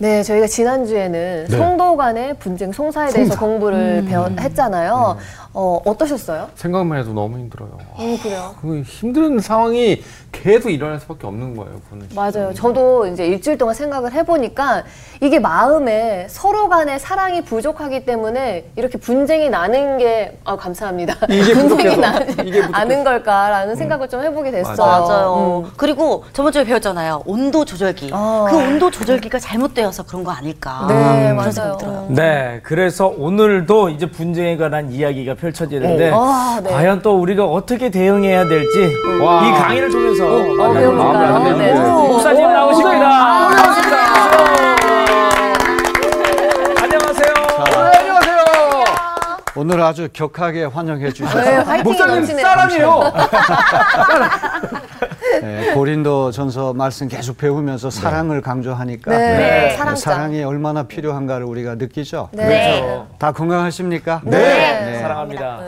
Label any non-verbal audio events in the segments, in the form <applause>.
네, 저희가 지난주에는 네. 성도 간의 분쟁 송사에 대해서 공부를 배웠, 했잖아요. 어, 어떠셨어요? 생각만 해도 너무 힘들어요. 아, 음, 그래요. 그 힘든 상황이 계속 일어날 수밖에 없는 거예요. 그거는. 맞아요. 저도 이제 일주일 동안 생각을 해보니까 이게 마음에 서로 간의 사랑이 부족하기 때문에 이렇게 분쟁이 나는 게, 아, 감사합니다. 이게 <laughs> 분쟁이 부족해서. 나는, 이게 부족해서. 아는 걸까라는 생각을 좀 해보게 됐어요. 맞아요. 음. 그리고 저번 주에 배웠잖아요. 온도 조절기. 아. 그 온도 조절기가 잘못되어 서 그런 거 아닐까. 네, 그런 맞아요. 들어요. 네, 그래서 오늘도 이제 분쟁에 관한 이야기가 펼쳐지는데 아, 네. 과연 또 우리가 어떻게 대응해야 될지 와. 이 강의를 통해서 어, 만나볼까요? 배워볼까요? 네. 네. 목사님 오, 나오십니다. 안녕하세요. 안녕하세요. 오늘 아주 격하게 환영해 주셔서 네, 목사님. 사람이에요. <laughs> 네, 고린도 전서 말씀 계속 배우면서 사랑을 강조하니까 네, 네. 사랑장. 사랑이 얼마나 필요한가를 우리가 느끼죠. 네. 그렇죠. 다 건강하십니까? 네. 사랑합니다.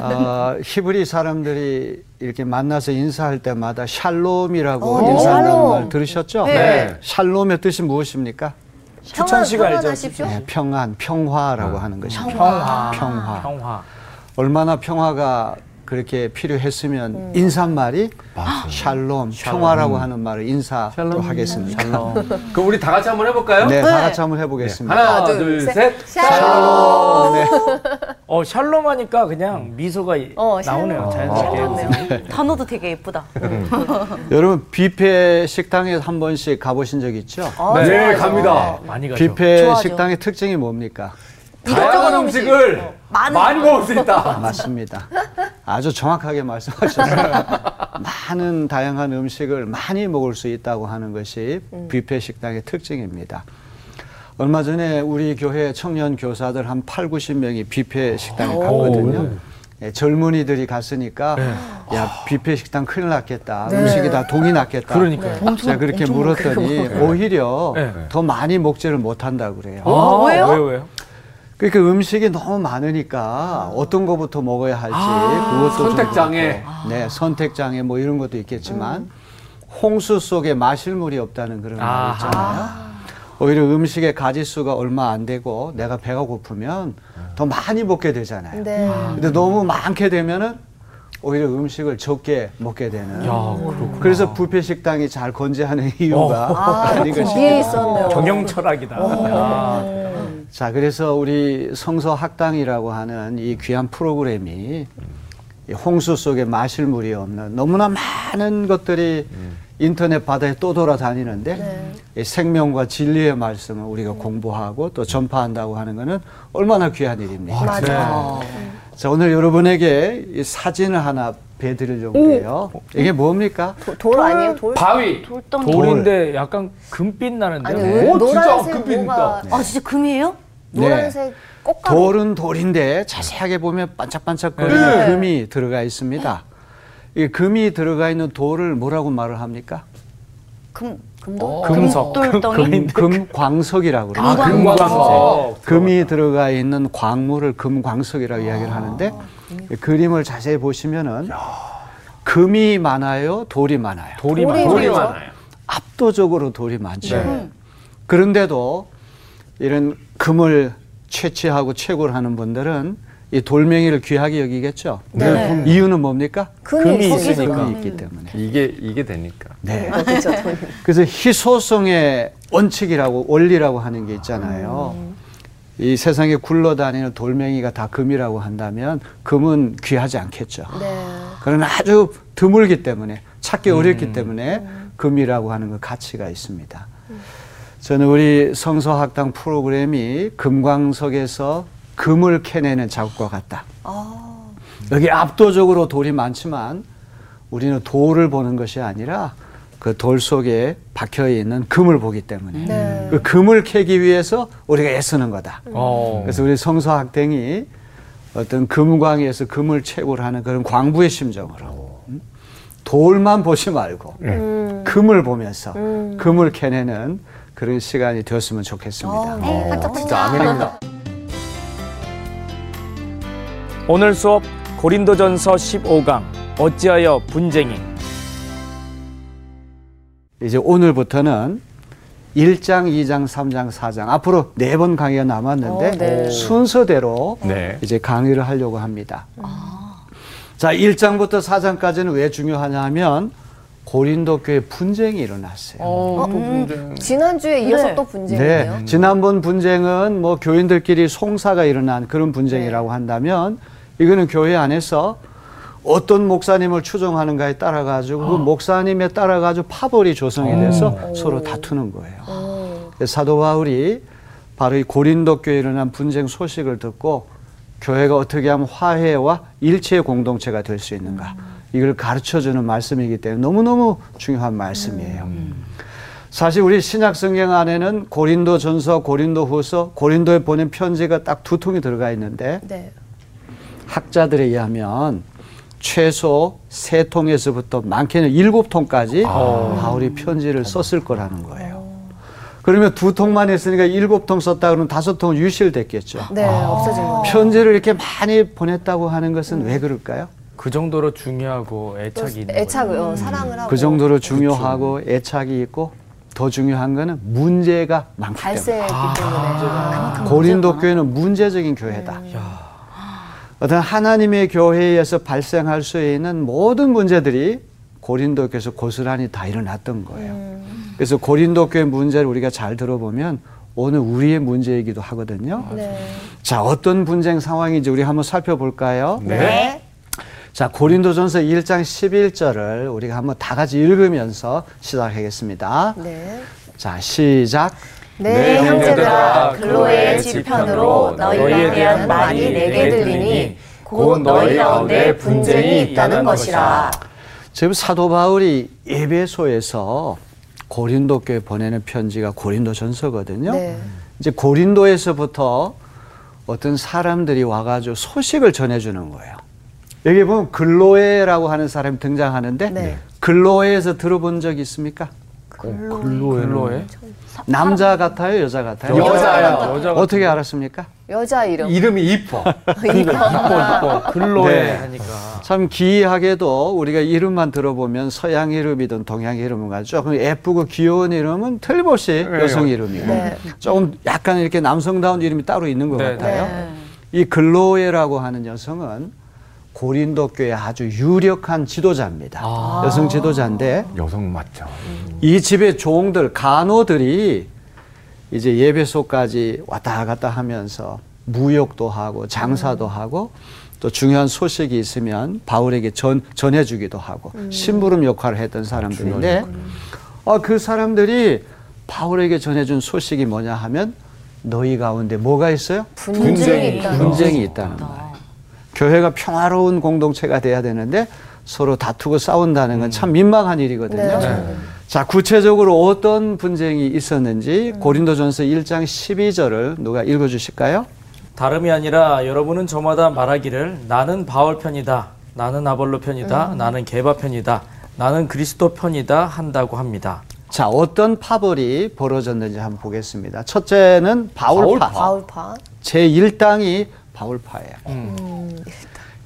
아, 히브리 사람들이 이렇게 만나서 인사할 때마다 샬롬이라고 어, 네, 인사한다는 샬롬. 말 들으셨죠? 네. 샬롬의 뜻이 무엇입니까? 추천 씨가 알죠? 평안하십시오. 네, 평안, 평화라고 하는 것입니다. 평화. 평화. 평화. 얼마나 평화가 그렇게 필요했으면 음. 인사말이 샬롬, 평화라고 하는 말을 인사로 샬롬. 하겠습니다. <laughs> 그럼 우리 다 같이 한번 해볼까요? 네, 다 같이 한번 해보겠습니다. 하나, 하나, 둘, 둘, 셋. 셋. 샬롬. 네. 어, 샬롬 하니까 그냥 미소가 어, 나오네요. 샬롬. 자연스럽게. 단어도 되게 예쁘다. 여러분 뷔페 식당에 한 번씩 가보신 적 있죠? 아, 네. 갑니다. 많이 가죠. 뷔페 좋아하죠. 식당의 특징이 뭡니까? 다양한 음식을 많이 먹을 수 있다. <laughs> 맞습니다. 아주 정확하게 말씀하셨어요. <laughs> 많은 다양한 음식을 많이 먹을 수 있다고 하는 것이 뷔페 식당의 특징입니다. 얼마 전에 우리 교회 청년 교사들 한 8, 90명이 뷔페 식당에 갔거든요. 예, 젊은이들이 갔으니까 야 뷔페 식당 큰일 났겠다. 음식이 다 동이 났겠다. 그러니까요. 제가 그렇게 물었더니 오히려 네. 더 많이 먹지를 못한다고 그래요. 아, 왜요? 왜요? 왜요? 그러니까 음식이 너무 많으니까 어떤 것부터 먹어야 할지 그것도 좀 선택장애. 그렇고. 네 선택장애 뭐 이런 것도 있겠지만 홍수 속에 마실 물이 없다는 그런 아하. 있잖아요. 오히려 음식의 가지수가 얼마 안 되고 내가 배가 고프면 더 많이 먹게 되잖아요. 네. 근데 너무 많게 되면은 오히려 음식을 적게 먹게 되는. 야, 그렇구나. 그래서 뷔페 식당이 잘 건재하는 이유가 아, 아닌가 싶어요. 있었네요. 경영 철학이다. 아, 자, 그래서 우리 성서 학당이라고 하는 이 귀한 프로그램이 이 홍수 속에 마실 물이 없는 너무나 많은 것들이 인터넷 바다에 또 돌아다니는데 네. 이 생명과 진리의 말씀을 우리가 공부하고 또 전파한다고 하는 것은 얼마나 귀한 일입니까? 맞아. 자, 오늘 여러분에게 이 사진을 하나 배드리려고 해요. 이게 뭡니까? 도- 돌 아니에요? 돌? 바위. 돌덩이. 돌인데 약간 금빛 나는데. 아니, 네. 오, 진짜 금빛 뭐가 있다. 아, 진짜 금이에요? 노란색 꽃가루. 돌은 돌인데 자세하게 보면 반짝반짝거리는 네. 금이 들어가 있습니다. 이 금이 들어가 있는 돌을 뭐라고 말을 합니까? 금, 금도? 금석. 금돌덩이. 금, 금광석이라고 그래요. 아, 금광석. 금이 들어가 있는 광물을 금광석이라고 이야기를 하는데 이 그림을 자세히 보시면은 금이 많아요, 돌이 많아요. 돌이 돌이 많아요. 돌이. 많아요. 압도적으로 돌이 많죠. 네. 그런데도 이런 금을 채취하고 채굴 하는 분들은 이 돌멩이를 귀하게 여기겠죠. 네. 이유는 뭡니까? 금이 있으니까. 금이 있기 때문에. 이게 이게 되니까. 네. 그렇죠. 돌. 그래서 희소성의 원칙이라고 원리라고 하는 게 있잖아요. 이 세상에 굴러다니는 돌멩이가 다 금이라고 한다면 금은 귀하지 않겠죠. 네. 그러나 아주 드물기 때문에 찾기 어렵기 때문에 금이라고 하는 그 가치가 있습니다. 저는 우리 성서학당 프로그램이 금광석에서 금을 캐내는 작업과 같다. 아. 여기 압도적으로 돌이 많지만 우리는 돌을 보는 것이 아니라 그 돌 속에 박혀 있는 금을 보기 때문에 네. 그 금을 캐기 위해서 우리가 애쓰는 거다. 어. 그래서 우리 성서학당이 어떤 금광에서 금을 채굴 하는 그런 광부의 심정으로 음? 돌만 보지 말고 음. 금을 보면서 음. 금을 캐내는 그런 시간이 되었으면 좋겠습니다. 아, 네. 반짝반짝. 진짜 아멘입니다. 오늘 수업 고린도전서 15강 어찌하여 분쟁이 이제 오늘부터는 1장, 2장, 3장, 4장 앞으로 네 번 강의가 남았는데 어, 네. 순서대로 네. 이제 강의를 하려고 합니다. 자, 1장부터 4장까지는 왜 중요하냐 하면 고린도 교회 분쟁이 일어났어요. 어, 또 분쟁. 지난주에 이어서 네. 또 분쟁이네요. 네. 지난번 분쟁은 뭐 교인들끼리 송사가 일어난 그런 분쟁이라고 한다면 이거는 교회 안에서 어떤 목사님을 추종하는가에 따라 가지고 그 목사님에 따라 가지고 파벌이 조성이 돼서 서로 다투는 거예요. 그래서 사도 바울이 바로 이 고린도 교회에 일어난 분쟁 소식을 듣고 교회가 어떻게 하면 화해와 일체의 공동체가 될 수 있는가 이걸 가르쳐 주는 말씀이기 때문에 너무너무 중요한 말씀이에요. 사실 우리 신약 성경 안에는 고린도 전서, 고린도 후서, 고린도에 보낸 편지가 딱 두 통이 들어가 있는데 네. 학자들에 의하면 최소 세 통에서부터 많게는 일곱 통까지 바울이 편지를 썼을 거라는 거예요. 그러면 두 통만 했으니까 일곱 통 썼다 그러면 다섯 통은 유실됐겠죠. 네, 없어진 거예요. 편지를 이렇게 많이 보냈다고 하는 것은 왜 그럴까요? 그 정도로 중요하고 애착이 있는 애착, 거죠. 어, 사랑을 하고 그 정도로 중요하고 애착이 있고 더 중요한 거는 문제가 많기 때문에. 발생했기 때문에. 고린도 교회는 문제적인 교회다. 어떤 하나님의 교회에서 발생할 수 있는 모든 문제들이 고린도 교회에서 고스란히 다 일어났던 거예요. 그래서 고린도 교회 문제를 우리가 잘 들어보면 오늘 우리의 문제이기도 하거든요. 네. 자, 어떤 분쟁 상황인지 우리 한번 살펴볼까요? 네. 자, 고린도전서 1장 11절을 우리가 한번 다 같이 읽으면서 시작하겠습니다. 네. 자, 시작. 네, 네, 형제들아, 형제들아, 글로의 지편으로 너희에 대한 말이 내게 들리니 곧 너희 가운데 분쟁이 있다는 것이라. 지금 사도 바울이 예배소에서 고린도 교회 보내는 편지가 고린도전서거든요. 네. 이제 고린도에서부터 어떤 사람들이 와가지고 소식을 전해주는 거예요. 여기 보면 글로에라고 하는 사람이 등장하는데 네. 글로에에서 들어본 적 있습니까? 근로에 남자 같아요, 여자 같아요? 여자요. 여자 어떻게 알았습니까? 여자 이름. 이름이 이뻐. <laughs> 이뻐 근로에 네. 하니까 참 기이하게도 우리가 이름만 들어보면 서양 이름이든 동양 이름은 가지고 조금 예쁘고 귀여운 이름은 틀림없이 네. 여성 이름이고 네. 조금 약간 이렇게 남성다운 이름이 따로 있는 것 네, 같아요. 네. 이 글로에라고 하는 여성은 고린도 교회 아주 유력한 지도자입니다. 여성 지도자인데 여성 맞죠. 이 집의 종들 간호들이 이제 예배소까지 왔다 갔다 하면서 무역도 하고 장사도 하고 또 중요한 소식이 있으면 바울에게 전, 전해주기도 하고 심부름 역할을 했던 사람들인데 아, 그 사람들이 바울에게 전해준 소식이 뭐냐 하면 너희 가운데 뭐가 있어요? 분쟁이 있다. 분쟁이 있다는 거예요. 교회가 평화로운 공동체가 돼야 되는데 서로 다투고 싸운다는 건 참 민망한 일이거든요. 네. 자, 구체적으로 어떤 분쟁이 있었는지 고린도전서 1장 12절을 누가 읽어 주실까요? 다름이 아니라 여러분은 저마다 말하기를 나는 바울 편이다 나는 아볼로 편이다 나는 게바 편이다 나는 그리스도 편이다 한다고 합니다 자, 어떤 파벌이 벌어졌는지 한번 보겠습니다. 첫째는 바울파. 바울파. 제1당이 바울파예요.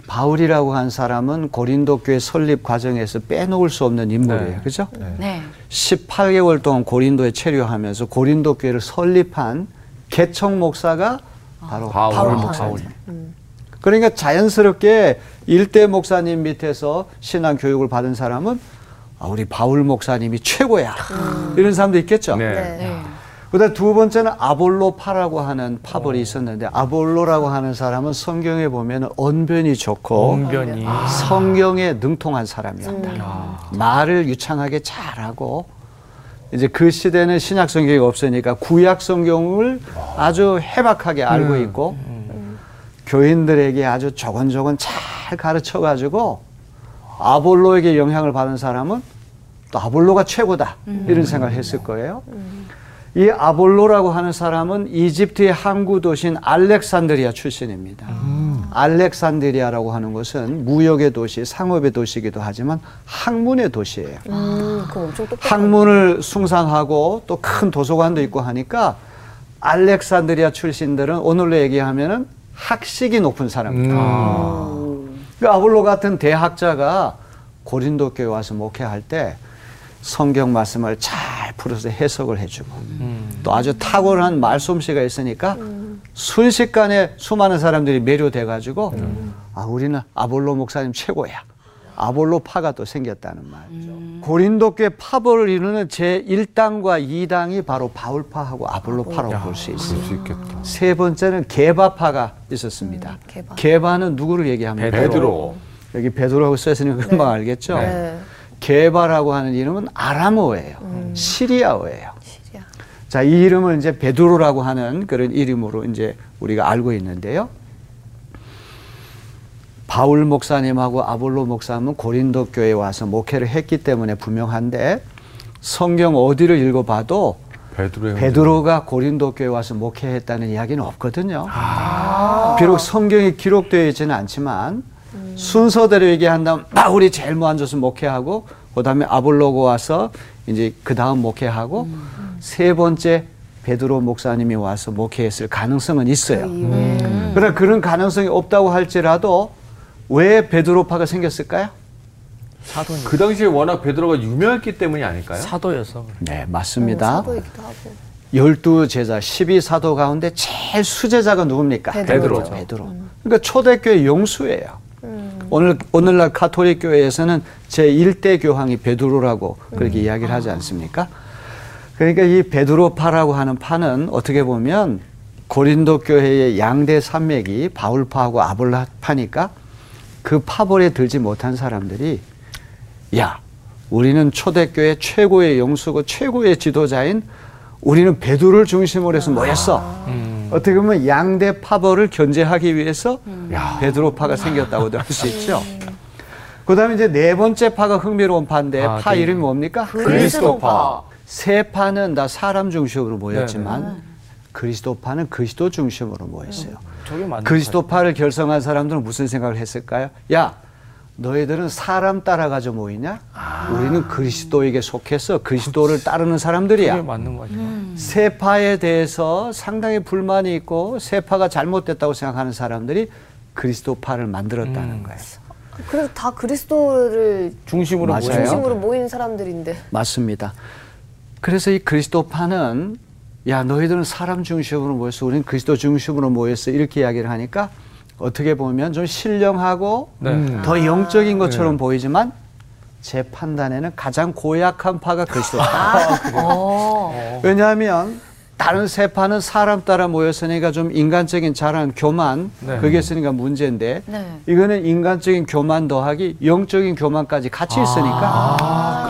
바울이라고 한 사람은 고린도 교회 설립 과정에서 빼놓을 수 없는 인물이에요. 네. 그죠? 네. 18개월 동안 고린도에 체류하면서 고린도 교회를 설립한 개척 목사가 바로 바울 바울 목사님. 목사님. 그러니까 자연스럽게 일대 목사님 밑에서 신앙 교육을 받은 사람은 아, 우리 바울 목사님이 최고야. 이런 사람도 있겠죠. 네. 네. 그다음 두 번째는 아볼로파라고 하는 파벌이 있었는데 아볼로라고 하는 사람은 성경에 보면 언변이 좋고 언변이. 성경에 능통한 사람이었다. 말을 유창하게 잘하고 이제 그 시대는 신약 성경이 없으니까 구약 성경을 아주 해박하게 알고 있고 교인들에게 아주 조곤조곤 잘 가르쳐 가지고 아볼로에게 영향을 받은 사람은 또 아볼로가 최고다. 이런 생각을 했을 거예요. 이 아볼로라고 하는 사람은 이집트의 항구 도시인 알렉산드리아 출신입니다. 알렉산드리아라고 하는 것은 무역의 도시, 상업의 도시이기도 하지만 학문의 도시예요. 음. 학문을 숭상하고 또 큰 도서관도 있고 하니까 알렉산드리아 출신들은 오늘로 얘기하면은 학식이 높은 사람들. 음. 그 아볼로 같은 대학자가 고린도 교회 와서 목회할 때 성경 말씀을 잘 풀어서 해석을 해주고 또 아주 탁월한 말솜씨가 있으니까 순식간에 수많은 사람들이 매료돼 가지고 아 우리는 아볼로 목사님 최고야. 아볼로 파가 또 생겼다는 말이죠. 고린도 교회 파벌을 이루는 제 1당과 2당이 바로 바울파하고 아볼로파라고 볼수수 있겠다. 세 번째는 게바파가 있었습니다. 게바. 게바는 누구를 얘기합니까? 베드로. 여기 베드로라고 써있으니까 금방 알겠죠? 네. 게바라고 하는 이름은 아람어예요. 시리아어예요. 시리아. 자, 이 이름을 이제 베드로라고 하는 그런 이름으로 이제 우리가 알고 있는데요. 바울 목사님하고 아볼로 목사님은 고린도 교회에 와서 목회를 했기 때문에 분명한데 성경 어디를 읽어봐도 베드로의 베드로가 고린도 교회에 와서 목회했다는 이야기는 없거든요. 비록 성경이 기록되어 있지는 않지만 순서대로 얘기한다면 바울이 제일 먼저서 목회하고 그다음에 아볼로가 와서 이제 그 다음 목회하고 세 번째 베드로 목사님이 와서 목회했을 가능성은 있어요. 그러나 그런 가능성이 없다고 할지라도 왜 베드로파가 생겼을까요? 그 당시에 워낙 베드로가 유명했기 때문이 아닐까요? 사도여서. 네, 맞습니다. 사도이기도 하고. 열두 제자 12사도 가운데 제일 수제자가 누굽니까? 베드로죠. 베드로. 그러니까 초대교회 영수예요. 오늘 오늘날 카톨릭 교회에서는 제 1대 교황이 베드로라고 그렇게 이야기를 하지 않습니까? 그러니까 이 베드로파라고 하는 파는 어떻게 보면 고린도 교회의 양대 산맥이 바울파하고 아볼로파니까 그 파벌에 들지 못한 사람들이 야, 우리는 초대교회 최고의 영수고 최고의 지도자인 우리는 베드로를 중심으로 해서 모였어. 어떻게 보면 양대 파벌을 견제하기 위해서 베드로 파가 생겼다고도 할 수 있죠. 그다음에 이제 네 번째 파가 흥미로운 파인데 아, 파 네. 이름이 뭡니까? 그리스도파. 세 파는 다 사람 중심으로 모였지만 그리스도파는 그리스도 중심으로 모였어요. 그리스도파를 결성한 사람들은 무슨 생각을 했을까요? 야, 너희들은 사람 따라가지고 모이냐? 우리는 그리스도에게 속해서 그리스도를 따르는 사람들이야. 맞는 거죠. 세파에 대해서 상당히 불만이 있고 세파가 잘못됐다고 생각하는 사람들이 그리스도파를 만들었다는 음. 거예요. 그래서 다 그리스도를 중심으로 맞아요. 모여요. 중심으로 모인 사람들인데. 맞습니다. 그래서 이 그리스도파는 야 너희들은 사람 중심으로 모였어, 우리는 그리스도 중심으로 모였어 이렇게 이야기를 하니까 어떻게 보면 좀 신령하고 네. 더 영적인 것처럼 보이지만 제 판단에는 가장 고약한 파가 그리스도파. <laughs> 어. 왜냐하면 다른 세 파는 사람 따라 모였으니까 좀 인간적인 자랑, 교만 네. 그게 있으니까 문제인데 네. 이거는 인간적인 교만 더하기 영적인 교만까지 같이 있으니까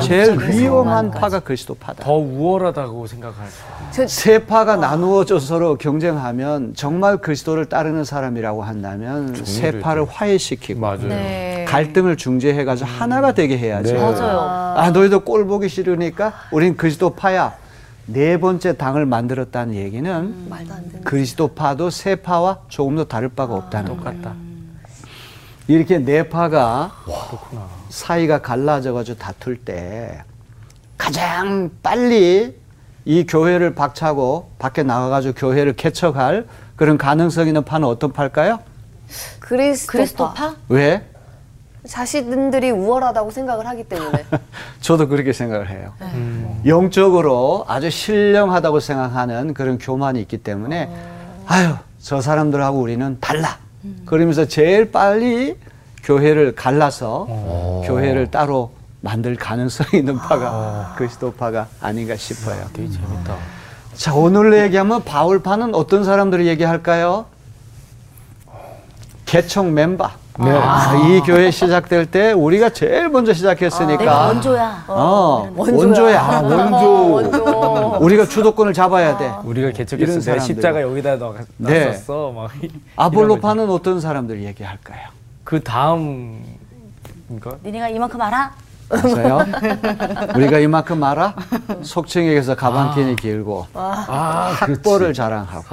제일 위험한 파가 그리스도파다. 더 우월하다고 생각할 수. 저, 세 파가 나누어져 서로 경쟁하면 정말 그리스도를 따르는 사람이라고 한다면 세 파를 화해시키고 맞아요. 네. 갈등을 중재해가지고 하나가 되게 해야지. 네. 맞아요. 아 너희도 꼴 보기 싫으니까 우린 그리스도파야. 네 번째 당을 만들었다는 얘기는 되는. 그리스도파도 세 파와 조금 더 다를 바가 없다는 거예요. 똑같다. 이렇게 네 파가 사이가 갈라져가지고 다툴 때 가장 빨리 이 교회를 박차고 밖에 나가가지고 교회를 개척할 그런 가능성 있는 파는 어떤 파일까요? 그리스도파. 그리스도파? 왜? 자신들이 우월하다고 생각을 하기 때문에. <laughs> 저도 그렇게 생각을 해요. 음. 영적으로 아주 신령하다고 생각하는 그런 교만이 있기 때문에 아유 저 사람들하고 우리는 달라. 그러면서 제일 빨리 교회를 갈라서 교회를 따로 만들 가능성이 있는 파가 그리스도파가 아닌가 싶어요. 되게 재밌다. 자 오늘 얘기하면 바울파는 어떤 사람들을 얘기할까요? 개척 멤버. 네. 아, 이 교회 시작될 때 우리가 제일 먼저 시작했으니까. 내가 원조야. 어, 원조야. 원조야. 아, 원조. 우리가 주도권을 잡아야 돼. 우리가 개척했을 때 사람들. 십자가 여기다 넣- 네. 놨었어. 막 아볼로파는 어떤 사람들 얘기할까요? 그 다음 인가? 니네가 이만큼 알아? 맞아요? <laughs> 우리가 이만큼 알아? 속칭에게서 가방끈이 길고 아, 학벌을 자랑하고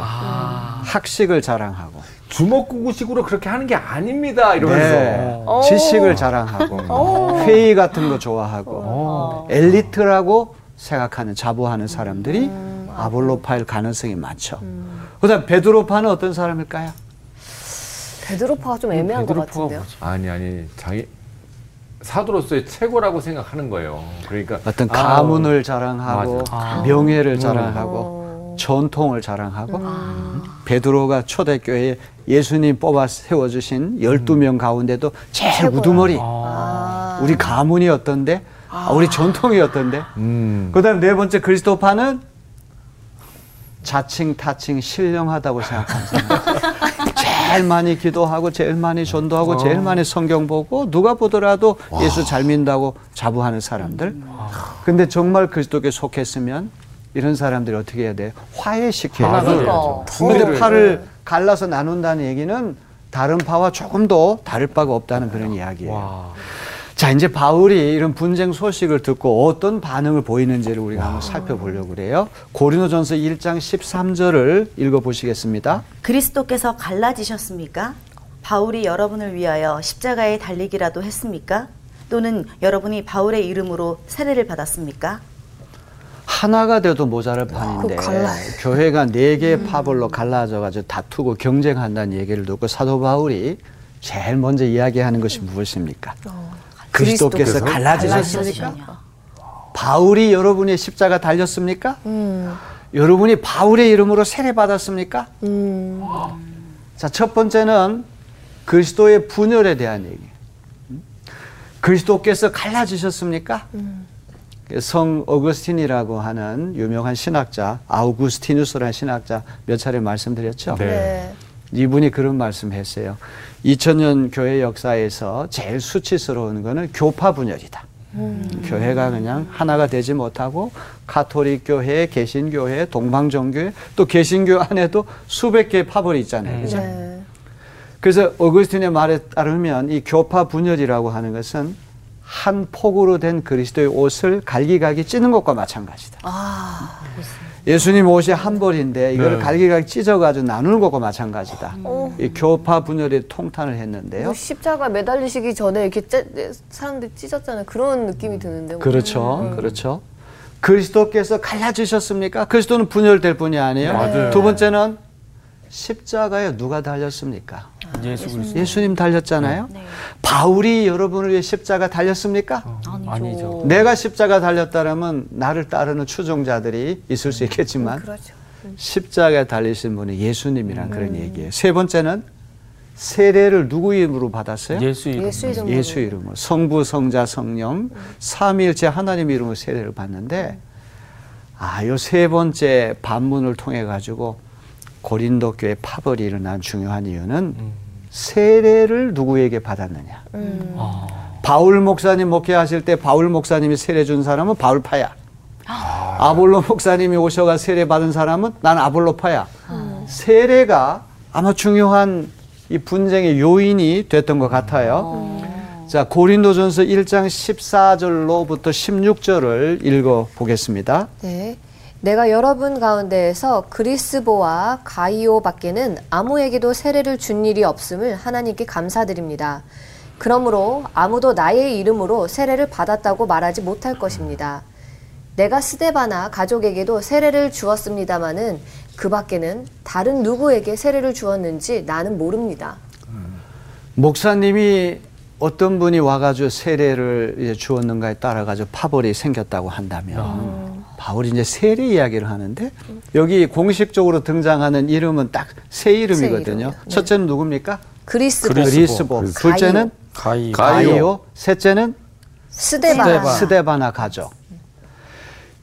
학식을 자랑하고 주먹구구식으로 그렇게 하는 게 아닙니다. 이러면서. 네, 오. 지식을 자랑하고 회의 같은 거 좋아하고 엘리트라고 생각하는 자부하는 사람들이 아볼로파일 가능성이 많죠. 그다음 베드로파는 어떤 사람일까요? 베드로파가 좀 애매한 것 베드로파가 같은데요. 뭐지? 아니 아니 자기 사도로서의 최고라고 생각하는 거예요. 그러니까 어떤 아우, 가문을 자랑하고 맞아. 명예를 음. 자랑하고 전통을 자랑하고 베드로가 초대교회에 예수님 뽑아 세워주신 12명 가운데도 제일 최고야. 우두머리 아. 우리 가문이 어떤데 아, 우리 전통이 어떤데 음. 그다음 네 번째 그리스도파는 자칭 타칭 신령하다고 생각하는 사람. <laughs> 제일 많이 기도하고 제일 많이 전도하고 제일 많이 성경 보고 누가 보더라도 예수 잘 믿는다고 자부하는 사람들. 근데 정말 그리스도께 속했으면 이런 사람들이 어떻게 해야 돼? 화해시켜야 돼. 근데 팔을 갈라서 나눈다는 얘기는 다른 파와 조금 더 다를 바가 없다는 그런 이야기예요. 와. 자, 이제 바울이 이런 분쟁 소식을 듣고 어떤 반응을 보이는지를 우리가 한번 살펴보려고 그래요. 고린도전서 1장 13절을 읽어 보시겠습니다. 그리스도께서 갈라지셨습니까? 바울이 여러분을 위하여 십자가에 달리기라도 했습니까? 또는 여러분이 바울의 이름으로 세례를 받았습니까? 하나가 돼도 모자랄 판인데 갈라요. 교회가 네 개의 파벌로 갈라져 가지고 다투고 경쟁한다는 얘기를 듣고 사도 바울이 제일 먼저 이야기하는 것이 무엇입니까? 그리스도께서 그리스도께서 갈라지셨습니까? 바울이 여러분의 십자가 달렸습니까? 음. 여러분이 바울의 이름으로 세례 받았습니까? 음. 자, 첫 번째는 그리스도의 분열에 대한 얘기. 음? 그리스도께서 갈라지셨습니까? 성 어거스틴이라고 하는 유명한 신학자, 아우구스티누스라는 신학자 몇 차례 말씀드렸죠. 네. 네. 이분이 그런 말씀했어요. 2000년 교회 역사에서 제일 수치스러운 거는 교파 분열이다. 교회가 그냥 하나가 되지 못하고 카톨릭 교회, 개신 교회, 동방 정교회 또 개신교 안에도 수백 개의 파벌이 있잖아요. 그죠? 네. 그래서 어거스틴의 말에 따르면 이 교파 분열이라고 하는 것은 한 폭으로 된 그리스도의 옷을 갈기갈기 찢는 것과 마찬가지다. 아. 예수님 옷이 한 벌인데 이거를 네. 갈기갈기 찢어가지고 나누는 것과 마찬가지다. 어. 이 교파 분열이 통탄을 했는데요. 뭐 십자가 매달리시기 전에 이렇게 째, 사람들이 찢었잖아요. 그런 느낌이 드는데. 뭐. 그렇죠. 그렇죠. 그리스도께서 갈라지셨습니까? 그리스도는 분열될 뿐이 아니에요. 맞아요. 두 번째는 십자가에 누가 달렸습니까? 예수 그리스도 예수님 달렸잖아요. 바울이 여러분을 위해 십자가 달렸습니까? 아니죠. 내가 십자가 달렸다라면 나를 따르는 추종자들이 있을 수 있겠지만 그렇죠. 십자가에 달리신 분이 예수님이란 그런 얘기예요. 세 번째는 세례를 누구 이름으로 받았어요? 예수 이름. 예수 이름으로. 예수 이름으로 성부 성자 성령 삼위일체 하나님 이름으로 세례를 받는데 아, 요 세 번째 반문을 통해 가지고 고린도 교회 파벌이 일어난 중요한 이유는 세례를 누구에게 받았느냐. 음. 바울 목사님 목회하실 때 바울 목사님이 세례 준 사람은 바울파야. 아볼로 목사님이 오셔가 세례 받은 사람은 난 아볼로파야. 세례가 아마 중요한 이 분쟁의 요인이 됐던 것 같아요. 자, 고린도전서 1장 14절로부터 16절을 읽어 보겠습니다. 네. 내가 여러분 가운데에서 그리스보와 가이오 밖에는 아무에게도 세례를 준 일이 없음을 하나님께 감사드립니다. 그러므로 아무도 나의 이름으로 세례를 받았다고 말하지 못할 것입니다. 내가 스데바나 가족에게도 세례를 주었습니다마는 그 밖에는 다른 누구에게 세례를 주었는지 나는 모릅니다. 목사님이 어떤 분이 와가지고 세례를 이제 주었는가에 따라 가지고 파벌이 생겼다고 한다면 바울이 이제 세례 이야기를 하는데 여기 공식적으로 등장하는 이름은 딱 세 이름이거든요. 이름이요. 네. 첫째는 누굽니까? 그리스보, 그리스보. 그리스보. 둘째는 가이. 가이오. 가이오. 셋째는 스데바나. 스데바. 스데바나 가족.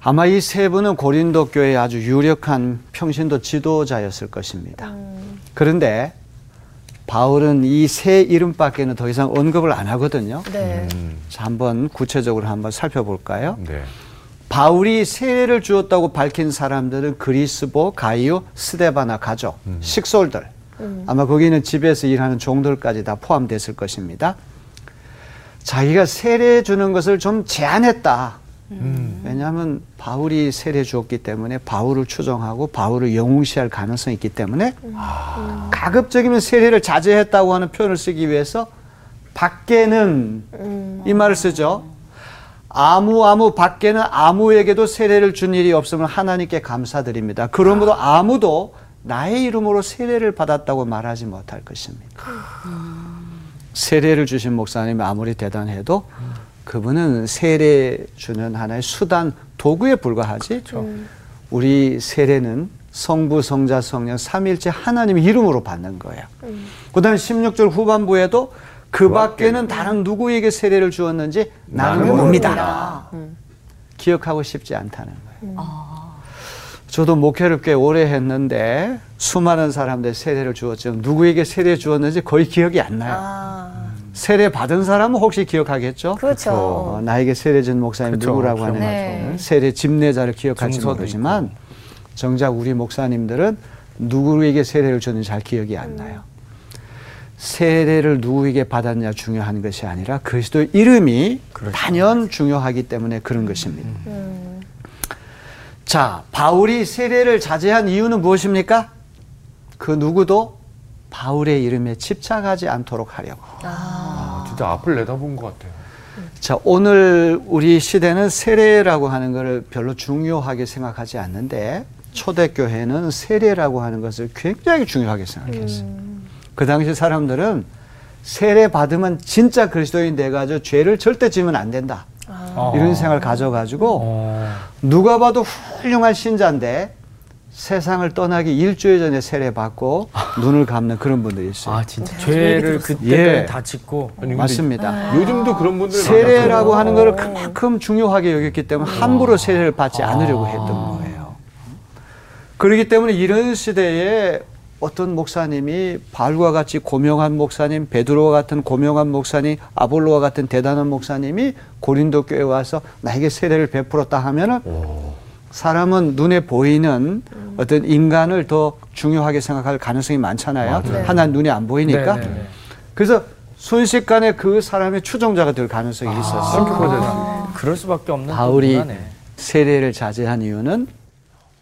아마 이 세 분은 고린도 교회의 아주 유력한 평신도 지도자였을 것입니다. 그런데 바울은 이 세 이름밖에는 더 이상 언급을 안 하거든요. 네. 자, 한번 구체적으로 한번 살펴볼까요? 네. 바울이 세례를 주었다고 밝힌 사람들은 그리스보, 가이오, 스데바나 가족, 식솔들. 아마 거기는 집에서 일하는 종들까지 다 포함됐을 것입니다. 자기가 세례 주는 것을 좀 제한했다. 왜냐하면 바울이 세례 주었기 때문에 바울을 추종하고 바울을 영웅시할 가능성이 있기 때문에 가급적이면 세례를 자제했다고 하는 표현을 쓰기 위해서 밖에는 이 말을 쓰죠. 아무 아무 밖에는 아무에게도 세례를 준 일이 없음을 하나님께 감사드립니다. 그러므로 아무도 나의 이름으로 세례를 받았다고 말하지 못할 것입니다. 세례를 주신 목사님이 아무리 대단해도 그분은 세례 주는 하나의 수단 도구에 불과하지. 우리 세례는 성부, 성자, 성령 삼일째 하나님 이름으로 받는 거예요. 그다음에 16절 후반부에도 그 밖에는 다른 누구에게 세례를 주었는지 나는 나는 봅니다. 기억하고 싶지 않다는 거예요. 저도 목회를 꽤 오래 했는데 수많은 사람들 세례를 주었지만 누구에게 세례 주었는지 거의 기억이 안 나요. 아, 세례 받은 사람은 혹시 기억하겠죠? 그렇죠. 어, 나에게 세례 준 목사님 그쵸, 누구라고 하는 네. 세례 집례자를 증서도 모르지만 정작 우리 목사님들은 누구에게 세례를 줬는지 잘 기억이 음. 안 나요. 세례를 누구에게 받았냐 중요한 것이 아니라 그리스도의 이름이 단연 중요하기 때문에 그런 것입니다. 음. 자, 바울이 세례를 자제한 이유는 무엇입니까? 그 누구도 바울의 이름에 집착하지 않도록 하려고. 아, 진짜 앞을 내다본 것 같아요. 자, 오늘 우리 시대는 세례라고 하는 것을 별로 중요하게 생각하지 않는데 초대교회는 세례라고 하는 것을 굉장히 중요하게 생각했어요. 그 당시 사람들은 세례 받으면 진짜 그리스도인 돼가지고 죄를 절대 지면 안 된다. 어. 이런 생각을 가져가지고 어. 누가 봐도 훌륭한 신자인데 세상을 떠나기 일주일 전에 세례 받고 눈을 감는 그런 분들이 있어요. 아 진짜 죄를 그때까지 예. 다 짓고 맞습니다. 요즘도 그런 분들 세례라고 많아서. 하는 것을 그만큼 중요하게 여겼기 때문에 함부로 세례를 받지 않으려고 했던 거예요. 그렇기 때문에 이런 시대에 어떤 목사님이 바울과 같이 고명한 목사님, 베드로와 같은 고명한 목사님, 아볼로와 같은 대단한 목사님이 고린도 교회에 와서 나에게 세례를 베풀었다 하면은 사람은 눈에 보이는 어떤 인간을 더 중요하게 생각할 가능성이 많잖아요. 맞아요. 하나 눈에 안 보이니까. 네, 네, 네. 그래서 순식간에 그 사람의 추종자가 될 가능성이 있었어요. 그렇게 커졌어요. 그럴 수밖에 없는 바울이 문화네. 세례를 자제한 이유는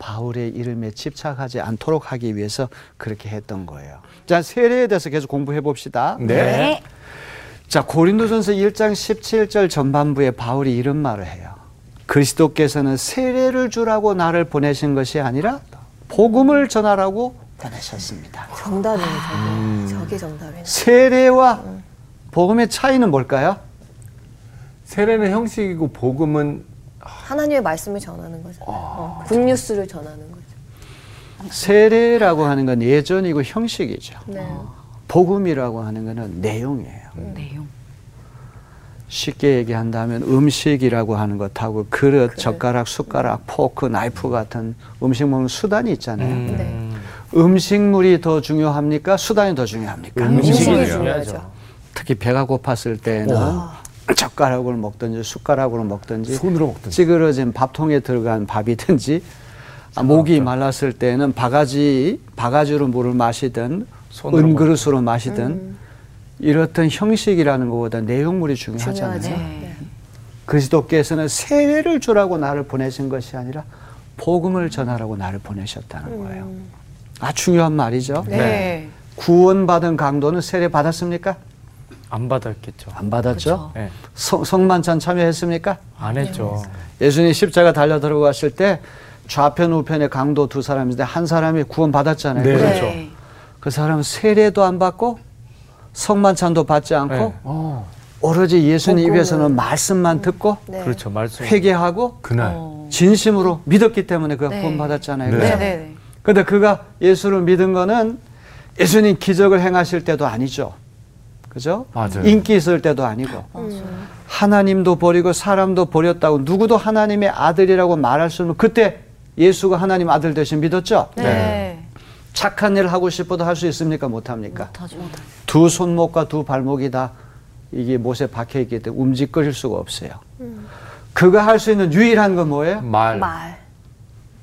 바울의 이름에 집착하지 않도록 하기 위해서 그렇게 했던 거예요. 자, 세례에 대해서 계속 공부해 봅시다. 네. 자, 고린도전서 1장 17절 전반부에 바울이 이런 말을 해요. 그리스도께서는 세례를 주라고 나를 보내신 것이 아니라 복음을 전하라고 보내셨습니다. 정답이네, 저게. 저게 정답이네. 세례와 복음의 차이는 뭘까요? 세례는 형식이고 복음은 하나님의 말씀을 전하는 거죠. 어, 굿뉴스를 전하는 거죠. 세례라고 하는 건 예전이고 형식이죠. 네. 복음이라고 하는 것은 내용이에요. 내용. 쉽게 얘기한다면 음식이라고 하는 것하고 그릇, 젓가락, 숟가락, 포크, 나이프 같은 음식 먹는 수단이 있잖아요. 음. 음식물이 더 중요합니까? 수단이 더 중요합니까? 음식이 음식이 중요하죠. 중요하죠. 특히 배가 고팠을 때는 젓가락으로 먹든지 숟가락으로 먹든지 손으로 먹든지. 찌그러진 밥통에 들어간 밥이든지 아, 목이 말랐을 때는 바가지 바가지로 물을 마시든 은그릇으로 마시든 이렇던 형식이라는 것보다 내용물이 중요하잖아요. 네. 그리스도께서는 세례를 주라고 나를 보내신 것이 아니라 복음을 전하라고 나를 보내셨다는 거예요. 아 중요한 말이죠. 네. 구원받은 강도는 세례 받았습니까? 안 받았겠죠. 안 받았죠. 네. 성, 성만찬 참여했습니까? 안 했죠. 예수님 십자가 달려 들어갔을 때 좌편 우편에 강도 두 사람인데 한 사람이 구원 받았잖아요. 네. 그렇죠. 그 사람은 세례도 안 받고 성만찬도 받지 않고 네. 어, 오로지 예수님 복음을. 입에서는 말씀만 듣고 네. 그렇죠. 말씀. 회개하고 그날 어. 진심으로 믿었기 때문에 그가 네. 구원 받았잖아요. 네. 네, 네. 근데 그가 예수를 믿은 거는 예수님 기적을 행하실 때도 아니죠. 그죠? 맞아요. 인기 있을 때도 아니고. 하나님도 버리고 사람도 버렸다고 누구도 하나님의 아들이라고 말할 수 없는 그때 예수가 하나님 아들 대신 믿었죠? 네. 네. 착한 일을 하고 싶어도 할 수 있습니까? 못합니까? 못하죠. 두 손목과 두 발목이 다 이게 못에 박혀 있기 때문에 움직거릴 수가 없어요. 그가 할 수 있는 유일한 건 뭐예요? 말. 말.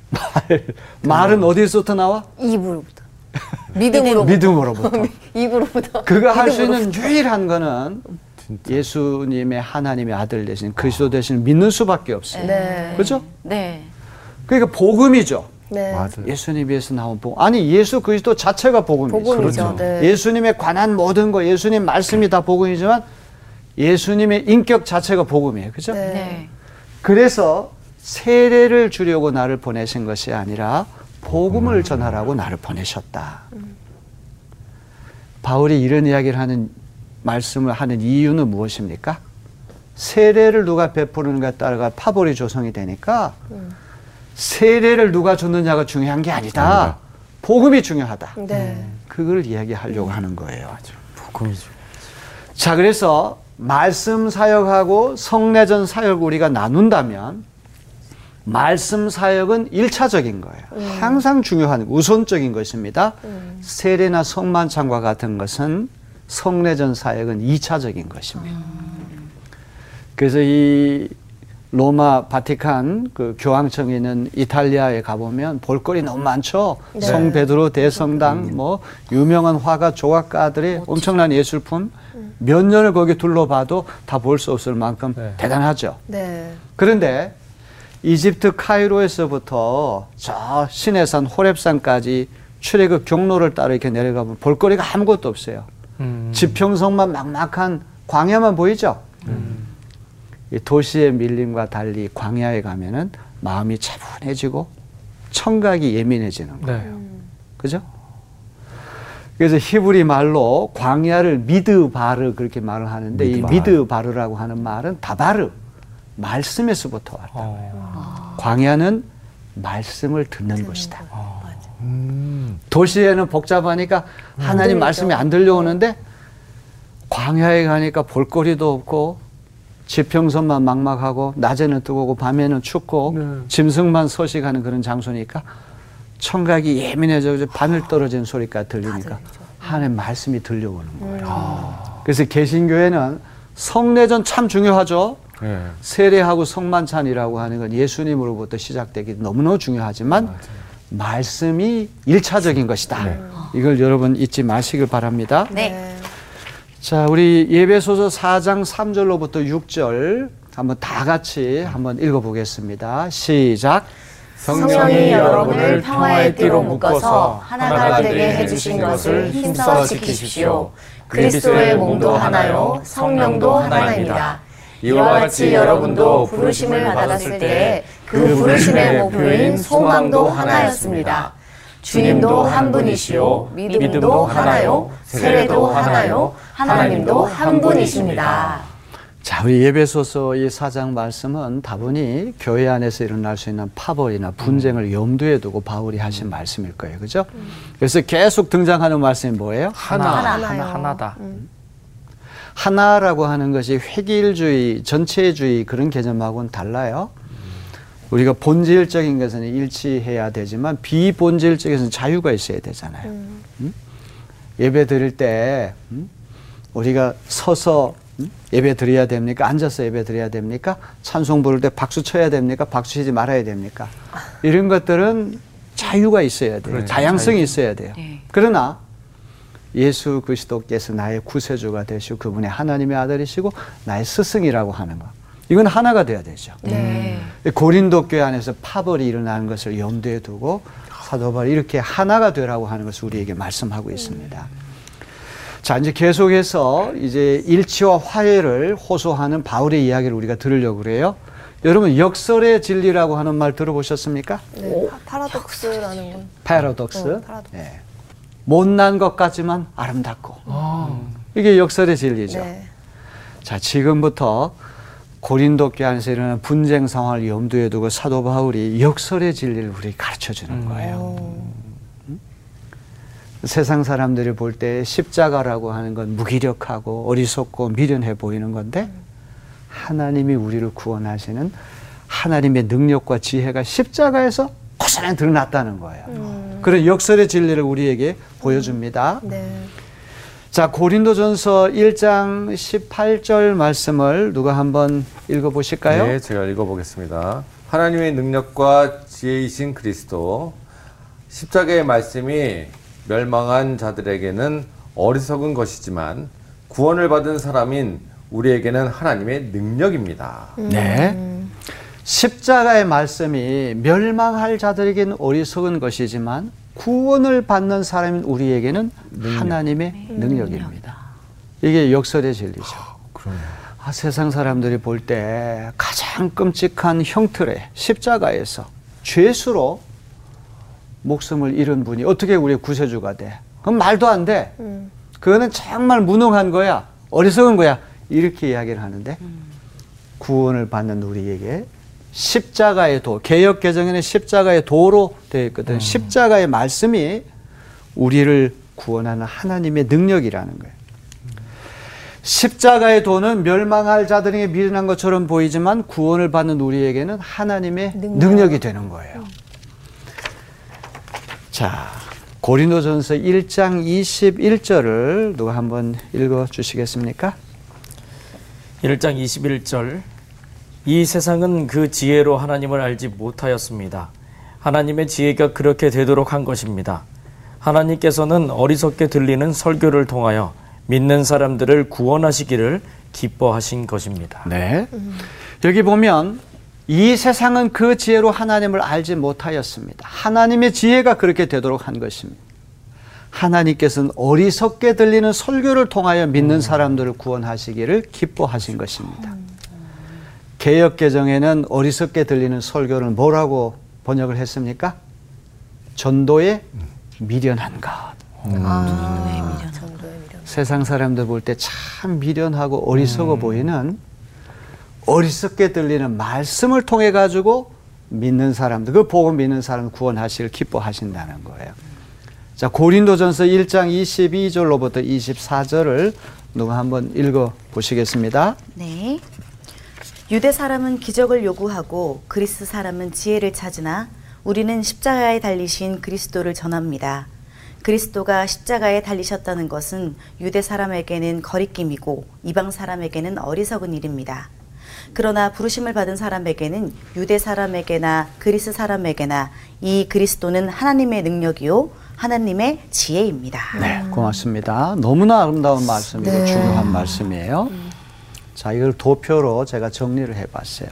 말. 말은 어디서부터 나와? 입으로부터. 믿음으로. 믿음으로부터. <laughs> 입으로부터. 그가 할 수 있는. 유일한 거는 진짜. 예수님의 하나님의 아들 대신 그리스도 대신 믿는 수밖에 없어요. 네. 그렇죠? 네. 그러니까 복음이죠. 네. 맞아요. 예수님 위해서 나온 복음. 아니 예수 그리스도 자체가 복음이죠. 복음이죠. 그렇죠. 네. 예수님에 관한 모든 거, 예수님 말씀이 다 복음이지만 예수님의 인격 자체가 복음이에요. 그죠? 네. 네. 그래서 세례를 주려고 나를 보내신 것이 아니라 복음을 전하라고 나를 보내셨다. 바울이 이런 이야기를 하는 말씀을 하는 이유는 무엇입니까? 세례를 누가 베푸는가에 따라가 파벌이 조성이 되니까 세례를 누가 줬느냐가 중요한 게 아니다. 복음이 중요하다. 네. 그걸 이야기하려고 하는 거예요. 복음이죠. 자, 그래서 말씀 사역하고 성례전 사역 우리가 나눈다면 말씀 사역은 일차적인 거예요. 항상 중요한 우선적인 것입니다. 세례나 성만찬과 같은 것은 성례전 사역은 이차적인 것입니다. 그래서 이 로마 바티칸 그 교황청에 있는 이탈리아에 가보면 볼거리 너무 많죠. 네. 성 베드로 대성당 뭐 유명한 화가 조각가들의 엄청난 예술품 몇 년을 거기 둘러봐도 다 볼 수 없을 만큼 네. 대단하죠. 네. 그런데 이집트 카이로에서부터 저 시내산 호렙산까지 출애굽 경로를 따라 이렇게 내려가면 볼거리가 아무것도 없어요. 음. 지평선만 막막한 광야만 보이죠. 이 도시의 밀림과 달리 광야에 가면은 마음이 차분해지고 청각이 예민해지는 거예요. 네. 그죠? 그래서 히브리 말로 광야를 미드바르 그렇게 말을 하는데 이 미드바르. 미드바르라고 하는 말은 다바르 말씀에서부터 왔다. 어. 광야는 말씀을 듣는 곳이다. 음. 도시에는 복잡하니까 하나님. 말씀이 안 들려오는데 광야에 가니까 볼거리도 없고 지평선만 막막하고 낮에는 뜨거고 밤에는 춥고 네. 짐승만 서식하는 그런 장소니까 청각이 예민해져 바늘 떨어지는 소리가 들리니까 하나님 말씀이 들려오는 거예요. 그래서 개신교회는 성례전 참 중요하죠. 네. 세례하고 성만찬이라고 하는 건 예수님으로부터 시작되기 너무너무 중요하지만 말씀이 일차적인 것이다. 네. 이걸 여러분 잊지 마시길 바랍니다. 네. 자, 우리 예배소서 4장 3절로부터 6절 한번 다 같이 한번 읽어보겠습니다. 시작. 성령이 여러분을 평화의 띠로 묶어서 하나가 되게 해주신 것을 힘써 지키십시오. 그리스도의 몸도 하나요, 성령도 하나입니다. 이와 같이 여러분도 부르심을 받았을 때 그 부르심의 목표인 소망도 하나였습니다. 주님도 한 분이시요, 믿음도 하나요, 세례도 하나요, 하나님도 한 분이십니다. 자, 우리 예배소서 이 4장 말씀은 다분히 교회 안에서 일어날 수 있는 파벌이나 분쟁을 염두에 두고 바울이 하신 말씀일 거예요. 그죠? 그래서 계속 등장하는 말씀이 뭐예요? 하나, 하나, 하나요. 하나다. 하나라고 하는 것이 획일주의, 전체주의 그런 개념하고는 달라요. 우리가 본질적인 것은 일치해야 되지만 비본질적인 자유가 있어야 되잖아요. 음? 예배 드릴 때 음? 우리가 서서 음? 예배 드려야 됩니까? 앉아서 예배 드려야 됩니까? 찬송 부를 때 박수 쳐야 됩니까? 박수 치지 말아야 됩니까? 이런 것들은 자유가 있어야 돼요. 그렇죠. 다양성이 있어야 돼요. 네. 그러나 예수 그리스도께서 나의 구세주가 되시고 그분의 하나님의 아들이시고 나의 스승이라고 하는 거. 이건 하나가 돼야 되죠. 네. 고린도 교회 안에서 파벌이 일어나는 것을 염두에 두고 사도 바울이 이렇게 하나가 되라고 하는 것을 우리에게 말씀하고 있습니다. 자, 이제 계속해서 이제 일치와 화해를 호소하는 바울의 이야기를 우리가 들으려고 그래요. 여러분 역설의 진리라고 하는 말 들어보셨습니까? 네, 파- 파라독스라는 건. 패러독스. 어, 파라독스. 예. 못난 것 같지만 아름답고. 이게 역설의 진리죠. 네. 자, 지금부터 고린도 교회 안에서 일어나는 분쟁 상황을 염두에 두고 사도 바울이 역설의 진리를 우리 가르쳐 주는 거예요. 음? 세상 사람들이 볼 때 십자가라고 하는 건 무기력하고 어리석고 미련해 보이는 건데 하나님이 우리를 구원하시는 하나님의 능력과 지혜가 십자가에서 고스란히 드러났다는 거예요. 그런 역설의 진리를 우리에게 보여줍니다. 네. 자, 고린도전서 1장 18절 말씀을 누가 한번 읽어 보실까요? 네, 제가 읽어 보겠습니다. 하나님의 능력과 지혜이신 그리스도 십자가의 말씀이 멸망한 자들에게는 어리석은 것이지만 구원을 받은 사람인 우리에게는 하나님의 능력입니다. 네. 십자가의 말씀이 멸망할 자들에게는 어리석은 것이지만 구원을 받는 사람인 우리에게는 하나님의 능력입니다. 이게 역설의 진리죠. 그러네요. 아, 세상 사람들이 볼 때 가장 끔찍한 형틀의 십자가에서 죄수로 목숨을 잃은 분이 어떻게 우리의 구세주가 돼? 그건 말도 안 돼. 그거는 정말 무능한 거야. 어리석은 거야. 이렇게 이야기를 하는데 구원을 받는 우리에게 십자가의 도, 개혁 개정에는 십자가의 도로 되어 있거든. 십자가의 말씀이 우리를 구원하는 하나님의 능력이라는 거예요. 십자가의 도는 멸망할 자들에게 미련한 것처럼 보이지만 구원을 받는 우리에게는 하나님의 능력. 능력. 이 되는 거예요. 자, 고린도전서 1장 21절을 누가 한번 읽어 주시겠습니까? 1장 21절 이 세상은 그 지혜로 하나님을 알지 못하였습니다. 하나님의 지혜가 그렇게 되도록 한 것입니다. 하나님께서는 어리석게 들리는 설교를 통하여 믿는 사람들을 구원하시기를 기뻐하신 것입니다. 네. 여기 보면 이 세상은 그 지혜로 하나님을 알지 못하였습니다. 하나님의 지혜가 그렇게 되도록 한 것입니다. 하나님께서는 어리석게 들리는 설교를 통하여 믿는 사람들을 구원하시기를 기뻐하신 것입니다. 개혁 개정에는 어리석게 들리는 설교를 뭐라고 번역을 했습니까? 전도에 미련한 것. 아, 전도의 미련. 세상 사람들 볼 때 참 미련하고 어리석어 보이는 어리석게 들리는 말씀을 통해 가지고 믿는 사람들, 그 복음 믿는 사람 구원하시길 기뻐하신다는 거예요. 자, 고린도전서 1장 22절로부터 24절을 누가 한번 읽어 보시겠습니다. 네. 유대 사람은 기적을 요구하고 그리스 사람은 지혜를 찾으나 우리는 십자가에 달리신 그리스도를 전합니다. 그리스도가 십자가에 달리셨다는 것은 유대 사람에게는 거리낌이고 이방 사람에게는 어리석은 일입니다. 그러나 부르심을 받은 사람에게는 유대 사람에게나 그리스 사람에게나 이 그리스도는 하나님의 능력이요 하나님의 지혜입니다. 네, 고맙습니다. 너무나 아름다운 말씀이고 네. 중요한 말씀이에요. 자, 이걸 도표로 제가 정리를 해봤어요.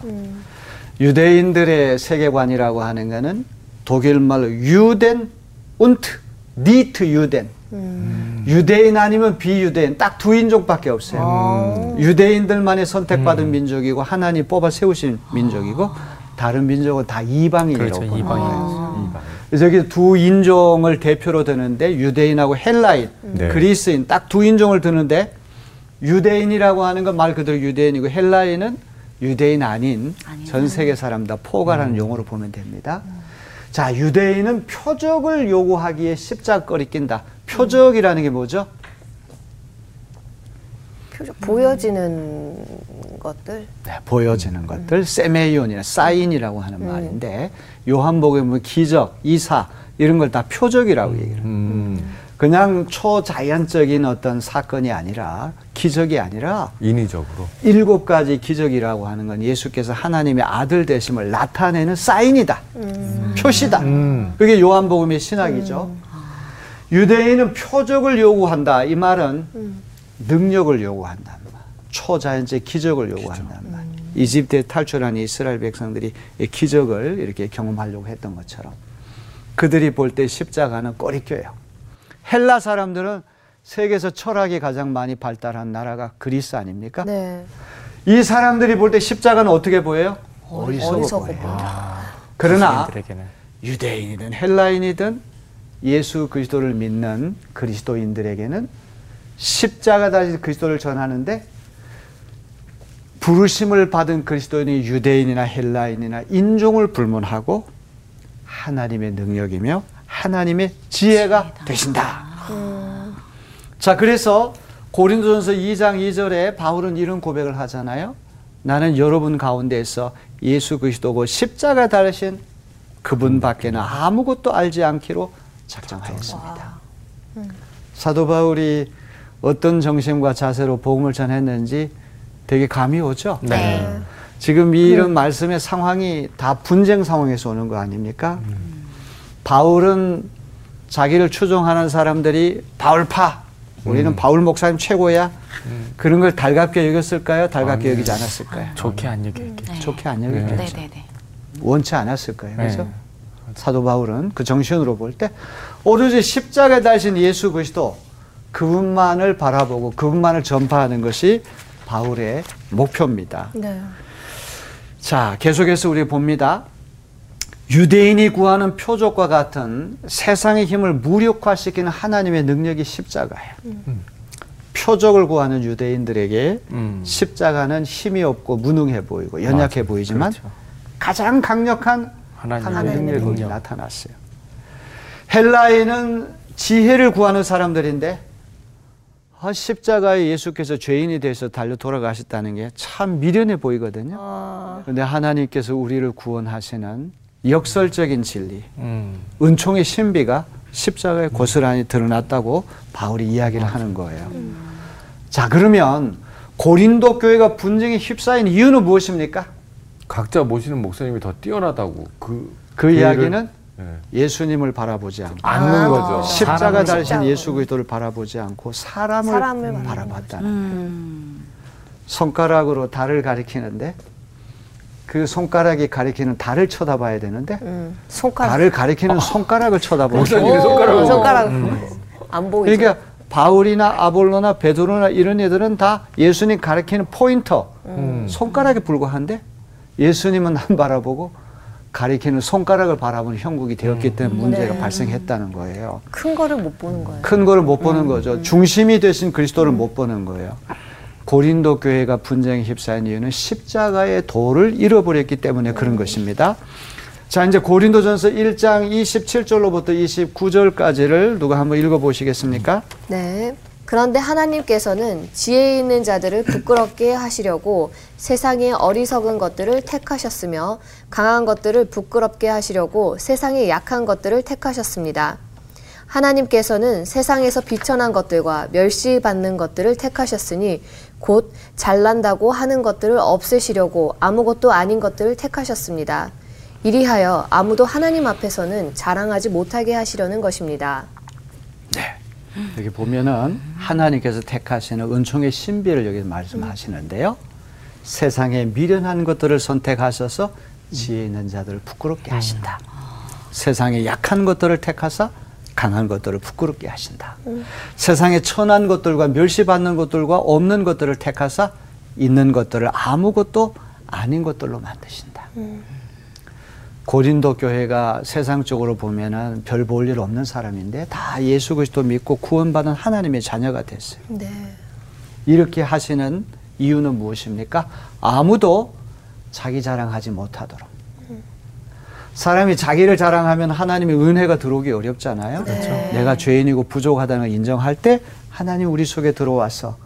유대인들의 세계관이라고 하는 것은 독일 말로 유덴 운트, 니트 유덴. 유대인 아니면 비유대인 딱 두 인종밖에 없어요. 유대인들만이 선택받은 민족이고 하나님 뽑아 세우신 민족이고 다른 민족은 다 이방인이라고 그렇죠. 이방인. 이방. 그래서 여기 두 인종을 대표로 드는데 유대인하고 헬라인, 네. 그리스인 딱 두 인종을 드는데 유대인이라고 하는 건 말 그대로 유대인이고 헬라인은 유대인 아닌 전 세계 사람 다 포가라는 용어로 보면 됩니다. 자, 유대인은 표적을 요구하기에 십자거리 낀다. 표적이라는 게 뭐죠? 표적 보여지는 것들. 네, 보여지는 것들 세메이온이나 사인이라고 하는 말인데 요한복음에 보면 기적, 이사 이런 걸 다 표적이라고 얘기를 해요. 음. 그냥 초자연적인 어떤 사건이 아니라 기적이 아니라 인위적으로. 일곱 가지 기적이라고 하는 건 예수께서 하나님의 아들 되심을 나타내는 사인이다. 표시다. 음. 그게 요한복음의 신학이죠. 유대인은 표적을 요구한다. 이 말은 능력을 요구한다는 말. 초자연적 기적을 요구한다는 말. 이집트에 탈출한 이스라엘 백성들이 이 기적을 이렇게 경험하려고 했던 것처럼 그들이 볼 때 십자가는 꼬리껴요. 헬라 사람들은 세계에서 철학이 가장 많이 발달한 나라가 그리스 아닙니까? 네. 이 사람들이 볼 때 십자가는 어떻게 보여요? 어리석어, 어리석어 보여요. 보인다. 그러나. 유대인이든 헬라인이든 예수 그리스도를 믿는 그리스도인들에게는 십자가 다시 그리스도를 전하는데 부르심을 받은 그리스도인이 유대인이나 헬라인이나 인종을 불문하고 하나님의 능력이며 하나님의 지혜가 되신다. 자, 그래서 고린도전서 2장 2절에 바울은 이런 고백을 하잖아요. 나는 여러분 가운데에서 예수 그리스도고 십자가 달으신 그분 밖에는 아무것도 알지 않기로 작정하였습니다. 사도 바울이 어떤 정신과 자세로 복음을 전했는지 되게 감이 오죠? 네. 지금 이런 말씀의 상황이 다 분쟁 상황에서 오는 거 아닙니까? 바울은 자기를 추종하는 사람들이 바울파, 우리는 바울 목사님 최고야. 그런 걸 달갑게 여겼을까요? 달갑게 여기지 않았을까요? 좋게 안 여기겠죠. 좋게 안 네, 여겼겠죠. 네, 네. 원치 않았을 거예요. 그렇죠? 네. 사도 바울은 그 정신으로 볼 때 오로지 십자가에 달신 예수 그리스도 그분만을 바라보고 그분만을 전파하는 것이 바울의 목표입니다. 네. 자, 계속해서 우리 봅니다. 유대인이 구하는 표적과 같은 세상의 힘을 무력화시키는 하나님의 능력이 십자가예요. 표적을 구하는 유대인들에게 음. 십자가는 힘이 없고 무능해 보이고 연약해 맞아요. 보이지만 그렇죠. 가장 강력한 하나님의 하나님의 능력. 능력이 나타났어요. 헬라인은 지혜를 구하는 사람들인데 아, 십자가에 예수께서 죄인이 돼서 달려 돌아가셨다는 게 참 미련해 보이거든요. 그런데 하나님께서 우리를 구원하시는 역설적인 진리, 음. 은총의 신비가 십자가에 고스란히 드러났다고 바울이 이야기를 하는 거예요. 자, 그러면 고린도 교회가 분쟁에 휩싸인 이유는 무엇입니까? 각자 모시는 목사님이 더 뛰어나다고 그 그 이야기는 네. 예수님을 바라보지 않고 않는 거죠. 십자가 달신. 예수 그리스도를 바라보지 않고 사람을, 사람을 바라봤다는 음. 손가락으로 달을 가리키는데 그 손가락이 가리키는 달을 쳐다봐야 되는데 음, 손가락. 달을 가리키는 손가락을 쳐다보고 목사님의 오, 손가락으로. 손가락. 음. 안 보이죠? 그러니까 바울이나 아볼로나 베드로나 이런 애들은 다 예수님 가리키는 포인터 음. 손가락에 불과한데 예수님은 안 바라보고 가리키는 손가락을 바라보는 형국이 되었기 때문에 문제가 네. 발생했다는 거예요. 큰 거를 못 보는 거예요. 큰 거를 못 보는 거죠. 중심이 되신 그리스도를 못 보는 거예요. 고린도 교회가 분쟁에 휩싸인 이유는 십자가의 도를 잃어버렸기 때문에 그런 것입니다. 자, 이제 고린도전서 1장 27절로부터 29절까지를 누가 한번 읽어 보시겠습니까? 네. 그런데 하나님께서는 지혜 있는 자들을 부끄럽게 하시려고 세상의 어리석은 것들을 택하셨으며 강한 것들을 부끄럽게 하시려고 세상의 약한 것들을 택하셨습니다. 하나님께서는 세상에서 비천한 것들과 멸시받는 것들을 택하셨으니 곧 잘난다고 하는 것들을 없애시려고 아무것도 아닌 것들을 택하셨습니다. 이리하여 아무도 하나님 앞에서는 자랑하지 못하게 하시려는 것입니다. 여기 보면은 하나님께서 택하시는 은총의 신비를 여기 말씀하시는데요. 세상에 미련한 것들을 선택하셔서 지혜 있는 자들을 부끄럽게 하신다. 세상에 약한 것들을 택하사 강한 것들을 부끄럽게 하신다. 세상에 천한 것들과 멸시받는 것들과 없는 것들을 택하사 있는 것들을 아무것도 아닌 것들로 만드신다. 고린도 교회가 세상적으로 보면은 별 볼 일 없는 사람인데 다 예수 그리스도 믿고 구원받은 하나님의 자녀가 됐어요. 네. 이렇게 하시는 이유는 무엇입니까? 아무도 자기 자랑하지 못하도록. 사람이 자기를 자랑하면 하나님의 은혜가 들어오기 어렵잖아요. 내가 죄인이고 부족하다는 걸 인정할 때 하나님 우리 속에 들어와서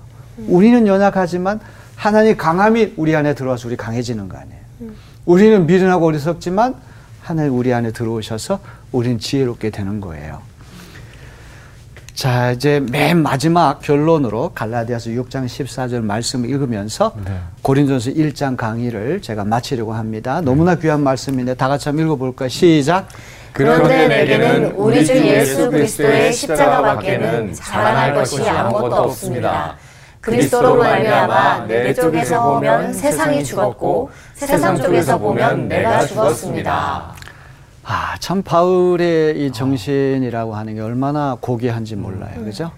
우리는 연약하지만 하나님 강함이 우리 안에 들어와서 우리 강해지는 거 아니에요. 우리는 미련하고 어리석지만 하나님 우리 안에 들어오셔서 우리는 지혜롭게 되는 거예요. 자, 이제 맨 마지막 결론으로 갈라디아서 6장 14절 말씀을 읽으면서 네. 고린도전서 1장 강의를 제가 마치려고 합니다. 너무나 귀한 말씀인데 다 같이 한번 읽어볼까요? 시작. 그런데 내게는 우리 주 예수 그리스도의 십자가밖에는 자랑할 것이 아무것도 없습니다. 그리스도로 말미암아 내 쪽에서 보면 세상이 죽었고 세상 쪽에서 보면 내가 죽었습니다. 아, 참 바울의 이 정신이라고 하는 게 얼마나 고귀한지 몰라요. 그죠?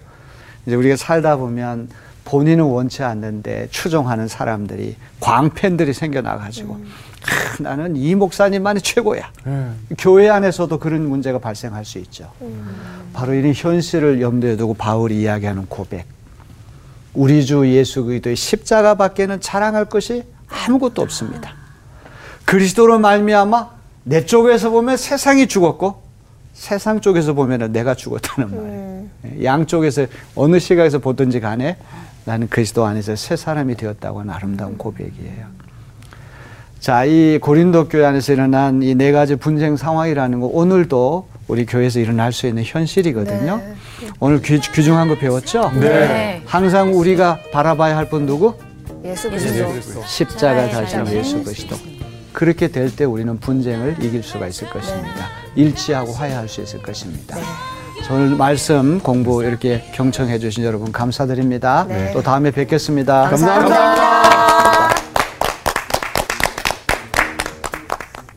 이제 우리가 살다 보면 본인은 원치 않는데 추종하는 사람들이 광팬들이 생겨나가지고 아, 나는 이 목사님만이 최고야. 네. 교회 안에서도 그런 문제가 발생할 수 있죠. 바로 이런 현실을 염두에 두고 바울이 이야기하는 고백. 우리 주 예수 그리스도의 십자가 밖에는 자랑할 것이 아무것도 없습니다. 그리스도로 말미암아 내 쪽에서 보면 세상이 죽었고 세상 쪽에서 보면 내가 죽었다는 말이에요. 양쪽에서 어느 시각에서 보든지 간에 나는 그리스도 안에서 새 사람이 되었다고 하는 아름다운 고백이에요. 자, 이 고린도 교회 안에서 일어난 이 네 가지 분쟁 상황이라는 거 오늘도 우리 교회에서 일어날 수 있는 현실이거든요. 네. 오늘 귀, 귀중한 거 배웠죠? 네. 항상 우리가 바라봐야 할 분 누구? 예수 그리스도. 십자가 네, 십자가. 예수 그리스도. 그렇게 될 때 우리는 분쟁을 이길 수가 있을 것입니다. 일치하고 화해할 수 있을 것입니다. 오늘 말씀 공부 이렇게 경청해 주신 여러분 감사드립니다. 네. 또 다음에 뵙겠습니다. 감사합니다.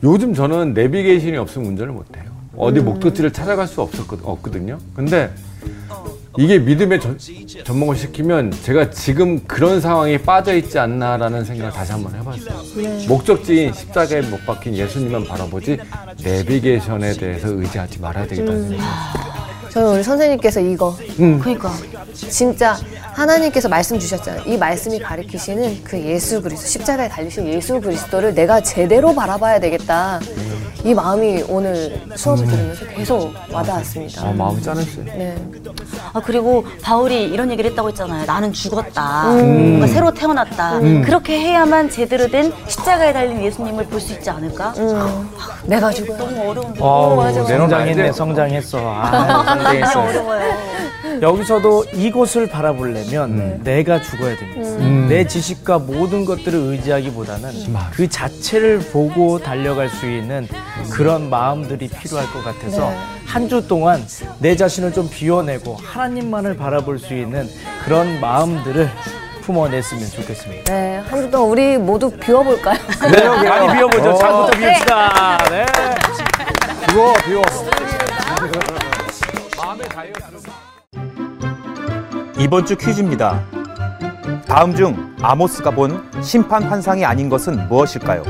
요즘 저는 내비게이션이 없으면 운전을 못해요. 어디 목적지를 찾아갈 수 없었거든, 없거든요. 근데 이게 믿음의 전, 전문을 시키면 제가 지금 그런 상황에 빠져 있지 않나라는 생각을 다시 한번 해봤어요. 목적지인 십자가에 못 박힌 예수님만 바라보지 내비게이션에 대해서 의지하지 말아야 되겠다는 생각이 들었어요. 저는 우리 선생님께서 이거 그러니까 진짜 하나님께서 말씀 주셨잖아요. 이 말씀이 가리키시는 그 예수 그리스도 십자가에 달리신 예수 그리스도를 내가 제대로 바라봐야 되겠다. 이 마음이 오늘 수업을 들으면서 계속 와닿았습니다. 아, 마음 짠했어요. 네. 아 그리고 바울이 이런 얘기를 했다고 했잖아요. 나는 죽었다. 뭔가 새로 태어났다. 그렇게 해야만 제대로 된 십자가에 달린 예수님을 볼 수 있지 않을까? 내가 죽어. 너무 어려운데. 어우, 맞아, 맞아. 성장했네, 성장했어. 아, 성장했어. 어려워요. 여기서도 이곳을 바라 보려면 내가 죽어야 됩니다. 내 지식과 모든 것들을 의지하기보다는 그 자체를 보고 달려갈 수 있는 그런 마음들이 필요할 것 같아서 네. 한주 동안 내 자신을 좀 비워내고 하나님만을 바라볼 수 있는 그런 마음들을 품어냈으면 좋겠습니다. 네, 한 주 동안 우리 모두 비워볼까요? <laughs> 많이 비워보죠. 장부터 비웁시다. 네. 비워, 비워. 이번 주 퀴즈입니다. 다음 중 아모스가 본 심판 환상이 아닌 것은 무엇일까요?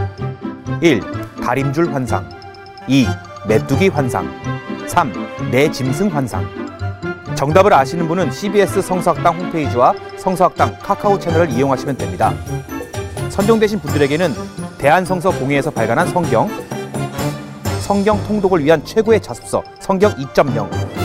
1. 다림줄 환상 2. 메뚜기 환상 3. 내 짐승 환상 정답을 아시는 분은 CBS 성서학당 홈페이지와 성서학당 카카오 채널을 이용하시면 됩니다. 선정되신 분들에게는 대한성서 공회에서 발간한 성경, 성경 통독을 위한 최고의 자습서 성경 2.0